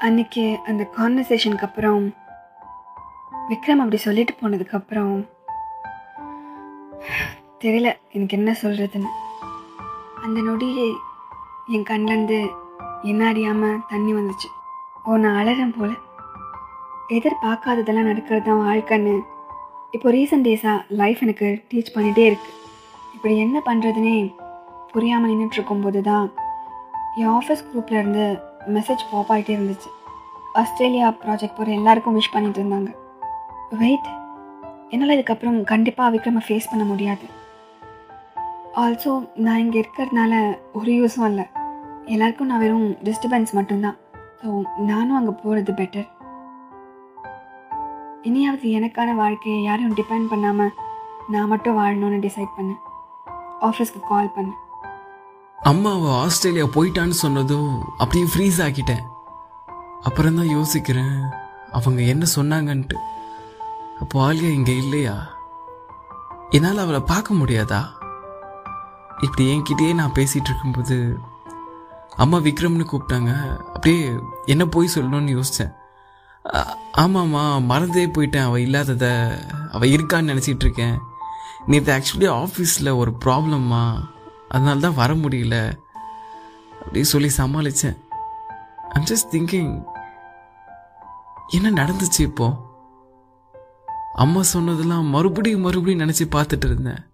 அன்னைக்கு அந்த கான்வர்சேஷனுக்கு அப்புறம் விக்ரம் அப்படி சொல்லிட்டு போனதுக்கப்புறம் தெரியல எனக்கு என்ன சொல்கிறதுன்னு அந்த நொடியை என் கண்லேருந்து என்ன அறியாமல் தண்ணி வந்துச்சு. ஓ நான் அழகம் போல். எதிர்பார்க்காததெல்லாம் நடக்கிறது தான் வாழ்க்கைன்னு இப்போ ரீசெண்ட் டேஸாக லைஃப் எனக்கு டீச் பண்ணிகிட்டே இருக்குது இப்படி என்ன பண்ணுறதுனே புரியாமல் நின்றுட்டு இருக்கும்போது தான் என் ஆஃபீஸ் குரூப்பில் இருந்து மெசேஜ் பாப் ஆகிட்டே இருந்துச்சு. ஆஸ்திரேலியா ப்ராஜெக்ட் போகிற எல்லாருக்கும் விஷ் பண்ணிட்டு இருந்தாங்க. வெயிட் என்னால் இதுக்கப்புறம் கண்டிப்பாக விக்ரமை ஃபேஸ் பண்ண முடியாது. ஆல்சோ நான் இங்கே இருக்கிறதுனால ஒரு யூஸும் இல்லை. எல்லாருக்கும் நான் வெறும் டிஸ்டர்பன்ஸ் மட்டும்தான். ஸோ நானும் அங்கே போகிறது பெட்டர் இனியாவது எனக்கான வாழ்க்கையை யாரும் டிபெண்ட் பண்ணாமல் நான் மட்டும் வாழணும்னு டிசைட் பண்ணேன். ஆஃபீஸ்க்கு கால் பண்ணேன். அம்மா ஆஸ்திரேலியா போயிட்டான்னு சொன்னதும் அப்படியே ஃப்ரீஸ் ஆக்கிட்டேன். அப்புறம் தான் யோசிக்கிறேன் அவங்க என்ன சொன்னாங்கன்ட்டு. அப்போ ஆலியா இங்கே இல்லையா? என்னால் அவளை பார்க்க முடியாதா? இப்படி என்கிட்டயே நான் பேசிகிட்டு இருக்கும்போது அம்மா விக்ரம்னு கூப்பிட்டாங்க. அப்படியே என்ன போய் சொல்லணும்னு யோசித்தேன் ஆமாம்மா மறந்தே போயிட்டேன். அவள் இல்லாததை அவள் இருக்கான்னு நினச்சிட்டு இருக்கேன். நேற்று ஆக்சுவலி ஆஃபீஸில் ஒரு ப்ராப்ளம்மா அதனால தான் வர முடியல. அப்படி சொல்லி சமாளித்தேன் ஐம் ஜஸ்ட் திங்கிங் என்ன நடந்துச்சு இப்போ? அம்மா சொன்னதெல்லாம் மறுபடியும் மறுபடியும் நினச்சி பார்த்துட்டு இருந்தேன்.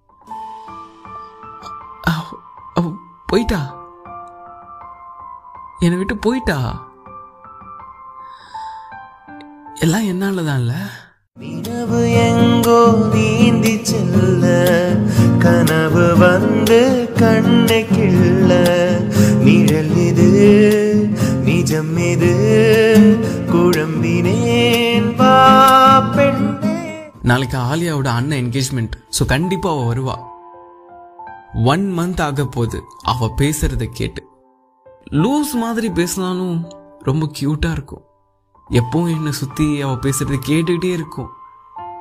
அவ- போயிட்டா? என்னை விட்டு போயிட்டா? எல்லாம் என்னால தான்ல நிலவு எங்கோ நீந்தி செல்ல கனவு வந்து கண்ணை கிள்ள நிழல் இது நிஜம் இது. குழம்பினேன் வா பெண்ணே. நாளைக்கு ஆலியாவோட அண்ணன் என்கேஜ்மெண்ட் ஸோ கண்டிப்பாக அவள் வருவா. ஒன் மந்த் ஆக போகுது அவ பேசுறத கேட்டு. லூஸ் மாதிரி பேசினாலும் ரொம்ப கியூட்டா இருக்கும். எப்பவும் என்னை சுத்தி அவ பேசுறத கேட்டுக்கிட்டே இருக்கும்.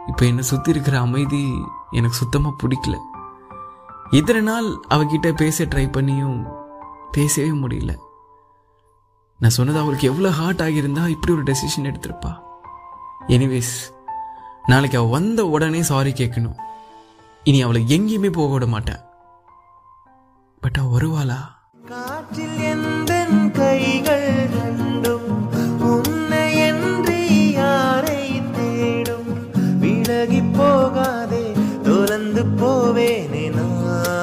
இப்போ என்னை சுத்தி இருக்கிற அமைதி எனக்கு சுத்தமா பிடிக்கல. இத்தனை நாள் அவகிட்ட பேச ட்ரை பண்ணியும் பேசவே முடியல. நான் சொன்னது அவளுக்கு எவ்வளோ ஹார்ட் ஆகியிருந்தா இப்படி ஒரு டெசிஷன் எடுத்திருப்பா. எனிவேஸ் நாளைக்கு அவள் வந்த உடனே சாரி கேட்கணும். இனி அவளை எங்கேயுமே போக விட மாட்டேன். பட் அவள் வருவாளா? 你能。